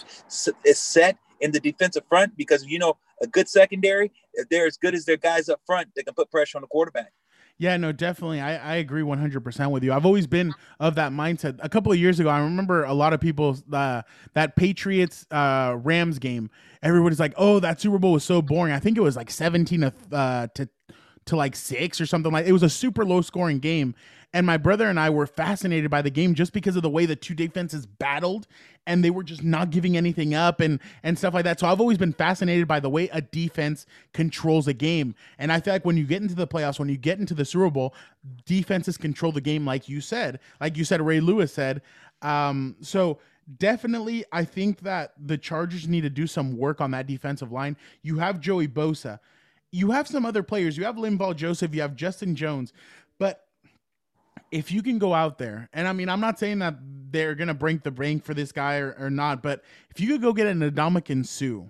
is set in the defensive front? Because you know a good secondary, if they're as good as their guys up front, they can put pressure on the quarterback. Yeah, no, definitely. I, I agree 100% with you. I've always been of that mindset. A couple of years ago, I remember a lot of people, uh, that Patriots uh, Rams game, everybody's like, oh, that Super Bowl was so boring. I think it was like 17 to, uh, to, to like six or something like it was a super low scoring game and my brother and I were fascinated by the game just because of the way the two defenses battled and they were just not giving anything up and and stuff like that. So I've always been fascinated by the way a defense controls a game. And I feel like when you get into the playoffs, when you get into the Super Bowl, defenses control the game like you said. Like you said Ray Lewis said. Um so definitely, I think that the Chargers need to do some work on that defensive line. You have Joey Bosa, you have some other players. You have Linval Joseph, you have Justin Jones, but if you can go out there, and I mean, I'm not saying that they're gonna break the bank for this guy or, or not, but if you could go get an Ndamukong Suh,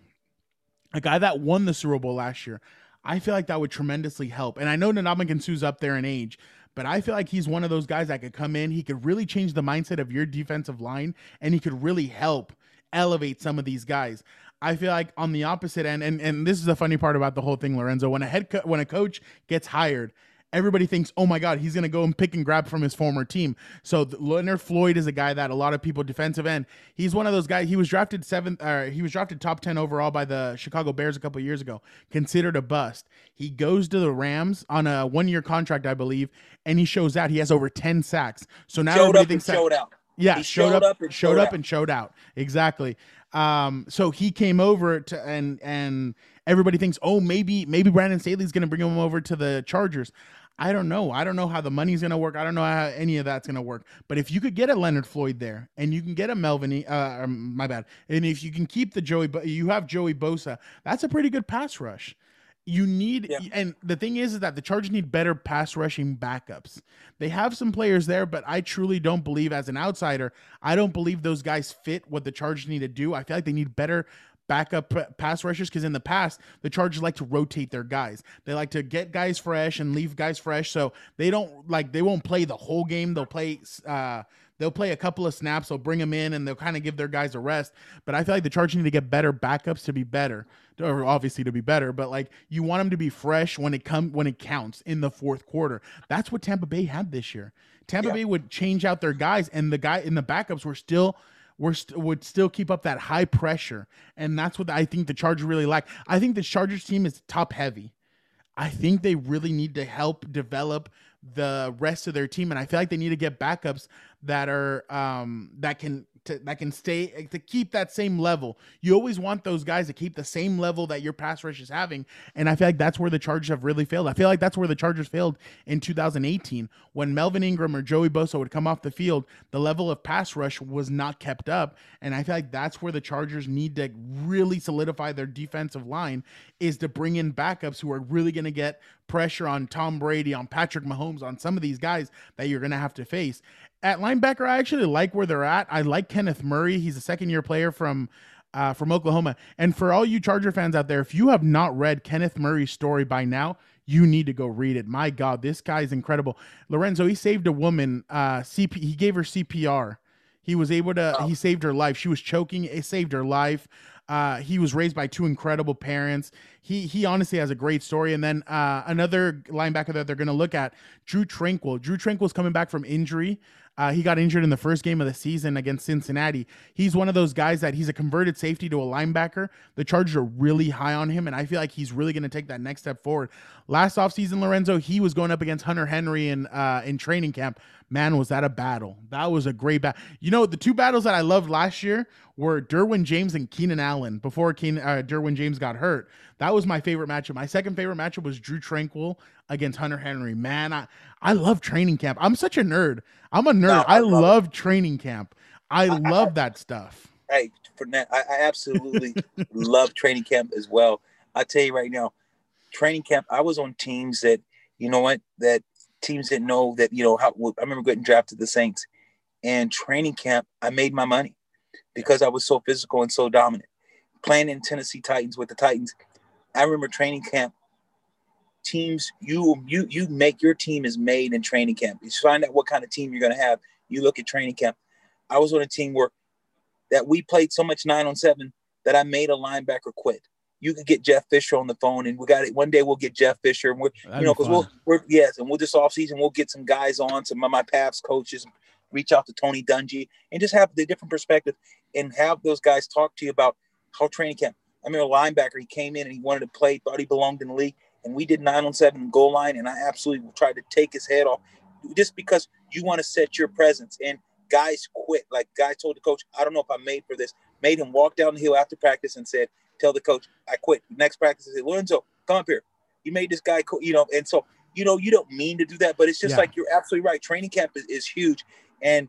a guy that won the Super Bowl last year, I feel like that would tremendously help. And I know Ndamukong Suh's up there in age, but I feel like he's one of those guys that could come in. He could really change the mindset of your defensive line, and he could really help elevate some of these guys. I feel like on the opposite end, and, and this is the funny part about the whole thing, Lorenzo. When a head co- when a coach gets hired, everybody thinks, oh my God, he's going to go and pick and grab from his former team. So Leonard Floyd is a guy that a lot of people defensive end. He's one of those guys. He was drafted seventh. Uh, he was drafted top ten overall by the Chicago Bears a couple years ago. Considered a bust. He goes to the Rams on a one year contract, I believe, and he shows out. He has over ten sacks. So now showed everybody thinks that, showed out. Yeah, he showed, showed up, up and showed, showed up out. and showed out. Exactly. Um, so he came over to and and everybody thinks, oh, maybe maybe Brandon Staley's to bring him over to the Chargers. I don't know. I don't know how the money's to work. I don't know how any of that's to work. But if you could get a Leonard Floyd there, and you can get a Melvin, uh, um, my bad, and if you can keep the Joey, you have Joey Bosa. That's a pretty good pass rush. You need, Yeah. and the thing is, is that the Chargers need better pass rushing backups. They have some players there, but I truly don't believe, as an outsider, I don't believe those guys fit what the Chargers need to do. I feel like they need better backup pass rushers because in the past the Chargers like to rotate their guys. They like to get guys fresh and leave guys fresh, so they don't like they won't play the whole game. They'll play. Uh, They'll play a couple of snaps. They'll bring them in and they'll kind of give their guys a rest. But I feel like the Chargers need to get better backups to be better, or obviously to be better. But like you want them to be fresh when it come when it counts in the fourth quarter. That's what Tampa Bay had this year. Tampa Yeah. Bay would change out their guys, and the guy in the backups were still were st- would still keep up that high pressure, and that's what I think the Chargers really lack. I think the Chargers team is top heavy. I think they really need to help develop the rest of their team, and I feel like they need to get backups that are um, that can to, that can stay eh, to keep that same level. You always want those guys to keep the same level that your pass rush is having, and I feel like that's where the Chargers have really failed. I feel like that's where the Chargers failed in 2018 when Melvin Ingram or Joey Bosa would come off the field. The level of pass rush was not kept up, and I feel like that's where the Chargers need to really solidify their defensive line is to bring in backups who are really going to get pressure on Tom Brady, on Patrick Mahomes, on some of these guys that you're going to have to face. At linebacker, I actually like where they're at. I like Kenneth Murray. He's a second year player from uh, from Oklahoma. And for all you Charger fans out there, if you have not read Kenneth Murray's story by now, you need to go read it. My God, this guy is incredible. Lorenzo, he saved a woman. Uh, CP, he gave her CPR. He was able to. He saved her life. She was choking. It saved her life. Uh, he was raised by two incredible parents. He he honestly has a great story. And then uh, another linebacker that they're going to look at, Drue Tranquill. Drue Tranquill's coming back from injury. Uh, he got injured in the first game of the season against Cincinnati. He's one of those guys that he's a converted safety to a linebacker. The Chargers are really high on him, and I feel like he's really going to take that next step forward. Last offseason, Lorenzo, he was going up against Hunter Henry in uh, in training camp. Man, was that a battle? That was a great battle. You know, the two battles that I loved last year were Derwin James and Keenan Allen before Keen, uh, Derwin James got hurt. That was my favorite matchup. My second favorite matchup was Drue Tranquill against Hunter Henry. Man, I, I love training camp. I'm such a nerd. I'm a nerd. No, I, I love love training camp. I, I- love that stuff. Hey, for now, I, I absolutely <laughs> love training camp as well. I tell you right now, training camp. I was on teams that you know what that teams that know that you know how. I remember getting drafted to the Saints, and training camp. I made my money because I was so physical and so dominant. Playing in Tennessee Titans with the Titans, I remember training camp. Teams, you you you make your team is made in training camp. You find out what kind of team you're going to have. You look at training camp. I was on a team where that we played so much nine on seven that I made a linebacker quit. You could get Jeff Fisher on the phone, and we got it. One day we'll get Jeff Fisher, and we're That'd you know because we'll we're yes, and we'll just off season we'll get some guys on some of my PAFs coaches, reach out to Tony Dungy, and just have the different perspective and have those guys talk to you about how training camp. I mean, a linebacker he came in and he wanted to play, thought he belonged in the league, and we did nine on seven goal line, and I absolutely tried to take his head off just because you want to set your presence and. Guys quit. Like guy told the coach, I don't know if I'm made for this. Made him walk down the hill after practice and said, "Tell the coach I quit." Next practice, I said, "Lorenzo, come up here. You made this guy, quit," you know." And so, you know, you don't mean to do that, but it's just Yeah. like you're absolutely right. Training camp is, is huge, and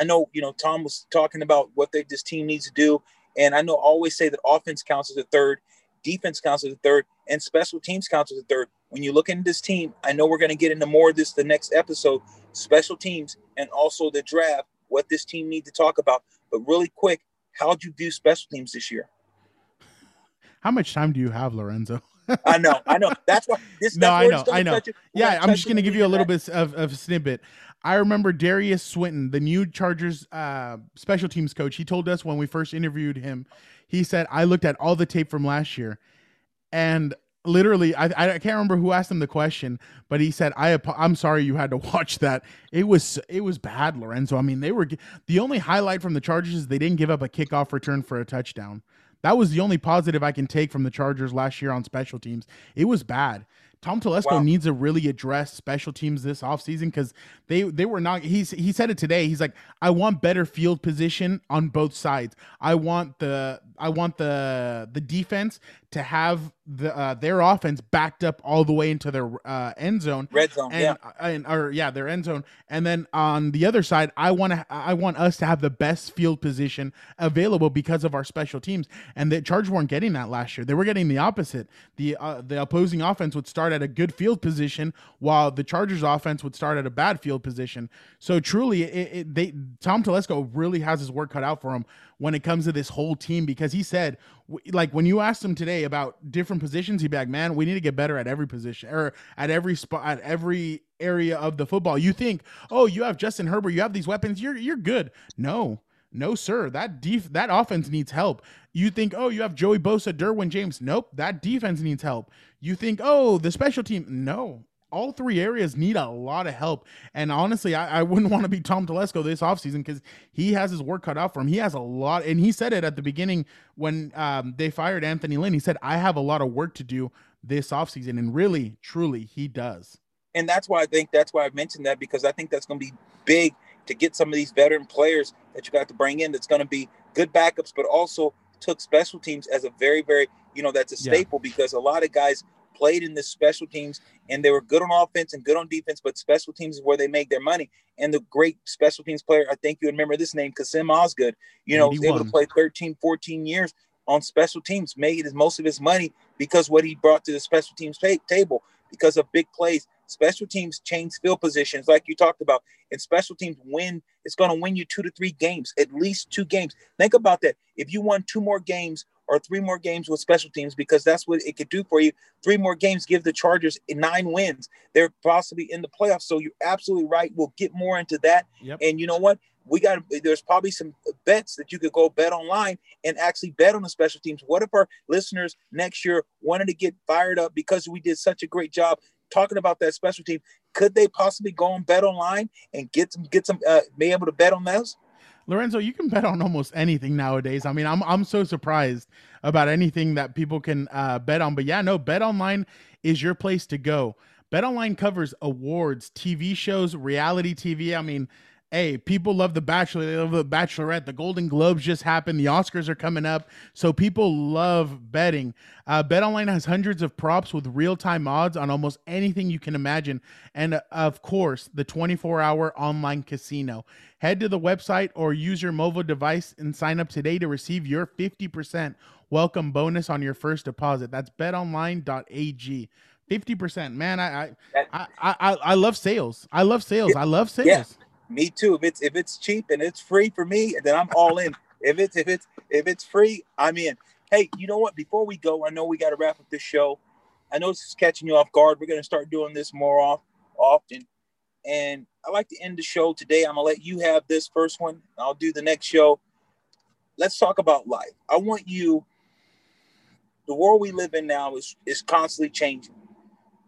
I know you know Tom was talking about what they, this team needs to do, and I know I always say that offense counts as a third, defense counts as a third, and special teams counts as a third. When you look into this team, I know we're going to get into more of this the next episode, special teams and also the draft, what this team need to talk about. But really quick, how'd you do special teams this year? How much time do you have, Lorenzo? I know, I know. That's why <laughs> this. no, I know, I know. Yeah, I'm just gonna give you a little bit of, of snippet. I remember Derius Swinton, the new Chargers uh, special teams coach. He told us when we first interviewed him, he said, "I looked at all the tape from last year, and literally, I, I can't remember who asked him the question, but he said, "I I'm sorry you had to <laughs> watch that. It was it was bad, Lorenzo. I mean, they were the only highlight from the Chargers is they didn't give up a kickoff return for a touchdown." That was the only positive I can take from the Chargers last year on special teams. It was bad. Tom Telesco wow. needs to really address special teams this offseason because they they were not he's he said it today. He's like, I want better field position on both sides. I want the I want the the defense to have the uh, their offense backed up all the way into their uh, end zone, red zone, and, yeah, and or yeah, their end zone. And then on the other side, I want to I want us to have the best field position available because of our special teams. And the Chargers weren't getting that last year; they were getting the opposite. the uh, The opposing offense would start at a good field position, while the Chargers offense would start at a bad field position. So truly, it, it, they Tom Telesco really has his work cut out for him when it comes to this whole team because he said like when you asked him today about different positions he'd be like man we need to get better at every position or at every spot at every area of the football. You think oh you have Justin Herbert you have these weapons you're you're good. No no sir that def- that offense needs help. You think oh you have Joey Bosa Derwin James. Nope that defense needs help. You think oh the special team no all three areas need a lot of help. And honestly, I, I wouldn't <laughs> want to be Tom Telesco this offseason because he has his work cut out for him. He has a lot, and he said it at the beginning when um, they fired Anthony Lynn. He said, I have a lot of work to do this offseason. And really, truly, he does. And that's why I think that's why I mentioned that because I think that's going to be big to get some of these veteran players that you got to bring in that's going to be good backups, but also took special teams as a very, very, you know, that's a staple yeah. because a lot of guys played in the special teams and they were good on offense and good on defense, but special teams is where they make their money. And the great special teams player, I think you remember this name, Kassim Osgood, you know, was able to play 13, 14 years on special teams, made his most of his money because what he brought to the special teams table because of big plays. Special teams change field positions, like you talked about, and special teams win. It's going to win you two to three games, at least two games. Think about that. If you won two more games or three more games with special teams because that's what it could do for you. Three more games give the Chargers nine wins. They're possibly in the playoffs. So you're absolutely right. We'll get more into that. Yep. And you know what? We got there's probably some bets that you could go bet online and actually bet on the special teams. What if our listeners next year wanted to get fired up because we did such a great job talking about that special team? Could they possibly go and bet online and get some get some uh, be able to bet on those? Lorenzo, you can bet on almost anything nowadays. I mean, I'm I'm so surprised about anything that people can uh, bet on. But yeah, no, Bet Online is your place to go. Bet Online covers awards, TV shows, reality TV. I mean, hey, people love The Bachelor. They love The Bachelorette. The Golden Globes just happened. The Oscars are coming up. So people love betting. Uh, BetOnline has hundreds of props with real time odds on almost anything you can imagine. And uh, of course, the 24 hour online casino. Head to the website or use your mobile device and sign up today to receive your 50% welcome bonus on your first deposit. That's betonline.ag. 50%. Man, I I, I, I, I love sales. I love sales. I love sales. Yeah me too. If it's if it's cheap and it's free for me, then I'm all in. if it's if it's if it's free, I'm in. Hey, you know what? Before we go, I know we got to wrap up this show. I know this is catching you off guard. We're gonna start doing this more off often. And I like to end the show today. I'm gonna let you have this first one. I'll do the next show. Let's talk about life. I want you. The world we live in now is is constantly changing.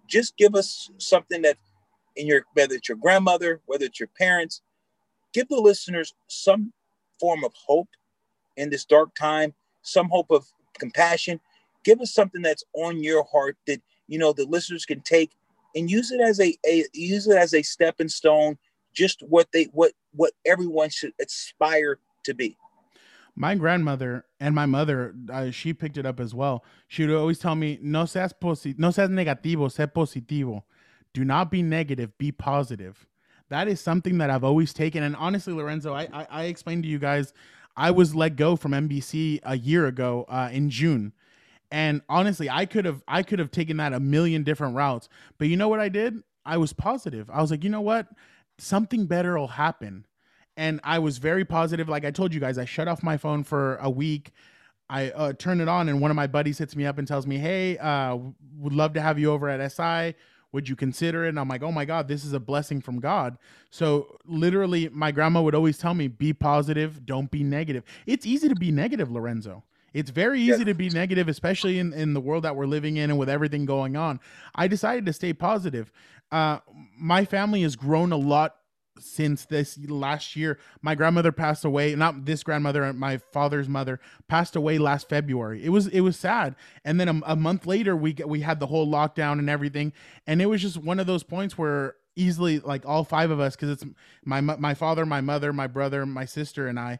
Just give us something that in your whether it's your grandmother, whether it's your parents, give the listeners some form of hope in this dark time, some hope of compassion. Give us something that's on your heart that you know the listeners can take and use it as a, a use it as a stepping stone, just what they what what everyone should aspire to be. My grandmother and my mother, uh, she picked it up as well. She would always tell me, "No seas posi- no seas negativo, sé positivo." Do not be negative, be positive. that is something that I've always taken. And honestly, Lorenzo, I I, I explained to you guys, I was let go from NBC a year ago uh, in June. And honestly, I could have I could have taken that a million different routes. But you know what I did? I was positive. I was like, you know what? Something better will happen. And I was very positive. Like I told you guys, I shut off my phone for a week. I uh, turn it on, and one of my buddies hits me up and tells me, "Hey, uh, would love to have you over at SI. Would you consider it?" And I'm like, "Oh my God, this is a blessing from God." So literally, my grandma would always tell me, "Be positive, don't be negative." It's easy to be negative, Lorenzo. It's very easy to be negative, especially in, in the world that we're living in and with everything going on. I decided to stay positive. Uh, my family has grown a lot since this last year. My grandmother passed away. Not this grandmother, my father's mother passed away last February. It was it was sad. And then a, a month later, we we had the whole lockdown and everything, and it was just one of those points where easily like all five of us because it's my my father my mother my brother my sister and i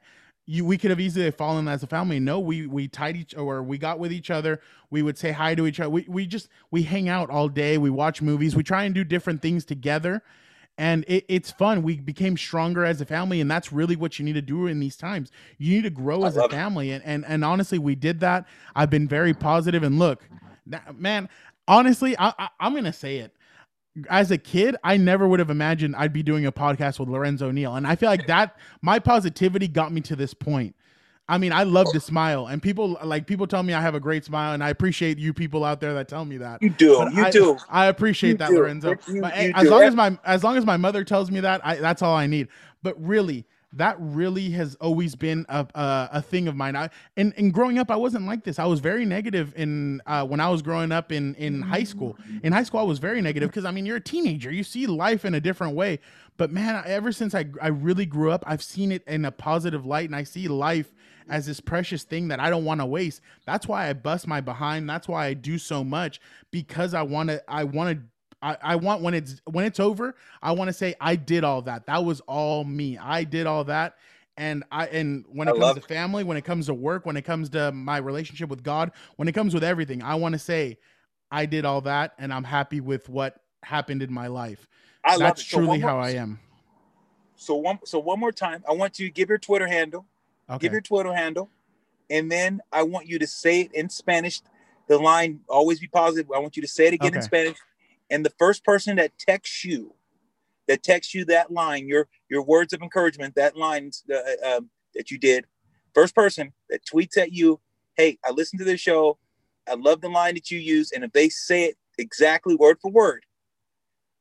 you we could have easily fallen as a family. No, we we tied each or we got with each other. We would say hi to each other. We we just we hang out all day. We watch movies. We try and do different things together. And it, it's fun. We became stronger as a family, and that's really what you need to do in these times. You need to grow as a family, and, and and honestly, we did that. I've been very positive, and look, man, honestly, I, I I'm gonna say it as a kid, I never would have imagined I'd be doing a podcast with Lorenzo Neal. And I feel like that my positivity got me to this point. I mean, I love to smile, and people like people tell me I have a great smile, and I appreciate you people out there that tell me that. You do, but you I, do. I appreciate you that, do. Lorenzo. You, but, you as long as my as long as my mother tells me that, I, that's all I need. But really, that really has always been a, a, a thing of mine. I and, and growing up, I wasn't like this. I was very negative in uh, when I was growing up in in high school. In high school, I was very negative because I mean, you're a teenager. You see life in a different way. But man, ever since I I really grew up, I've seen it in a positive light, and I see life as this precious thing that I don't want to waste. That's why I bust my behind. That's why I do so much because I want to. I want to I, I want when it's when it's over, I want to say I did all that. That was all me. I did all that. And I and when it I comes to family, when it comes to work, when it comes to my relationship with God, when it comes with everything, I want to say I did all that and I'm happy with what happened in my life. I That's. So truly more- how I am. So one, so one more time, I want you to give your Twitter handle. Okay. Give your Twitter handle, and then I want you to say it in Spanish. The line always be positive. I want you to say it again in Spanish, and the first person that texts you, that texts you that line, your your words of encouragement, that line uh, um, that you did, first person that tweets at you, hey, I listened to this show. I love the line that you use, and if they say it exactly word for word,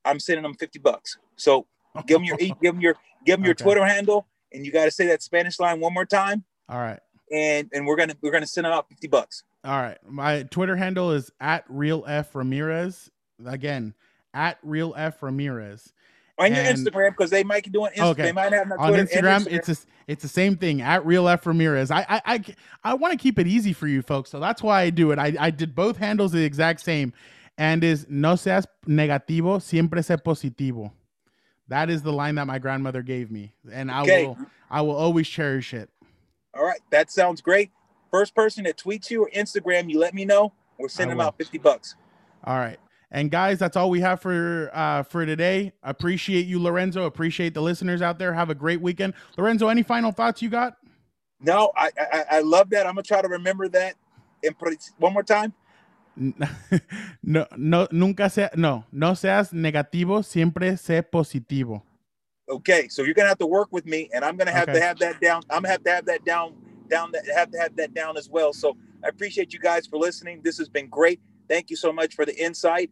I'm sending them fifty bucks. So give them your give them your give them your Okay. Twitter handle, and you got to say that Spanish line one more time, all right. and and we're gonna we're gonna send them out fifty bucks. All right. My Twitter handle is at real F Ramirez. Again, at real F Ramirez. On your And- Instagram because they might be doing Insta- Okay. they might have on Twitter Instagram, it's a, it's the same thing at real F Ramirez. I I I, I want to keep it easy for you folks, so that's why I do it. I, I did both handles the exact same, and is no seas negativo, siempre sé positivo. That is the line that my grandmother gave me, and I Okay. will I will always cherish it. All right, that sounds great. First person that tweets you or Instagram, you let me know. We're sending them out fifty bucks. All right. And guys, that's all we have for uh for today. Appreciate you, Lorenzo. Appreciate the listeners out there. Have a great weekend. Lorenzo, any final thoughts you got? No, I I, I love that. I'm gonna try to remember that. And put it one more time. <laughs> no, no, nunca sea, no, no seas negativo, siempre sé positivo. Okay, so you're gonna have to work with me, and I'm gonna have Okay. to have that down. I'm gonna have to have that down, down that have to have that down as well. So I appreciate you guys for listening. This has been great. Thank you so much for the insight,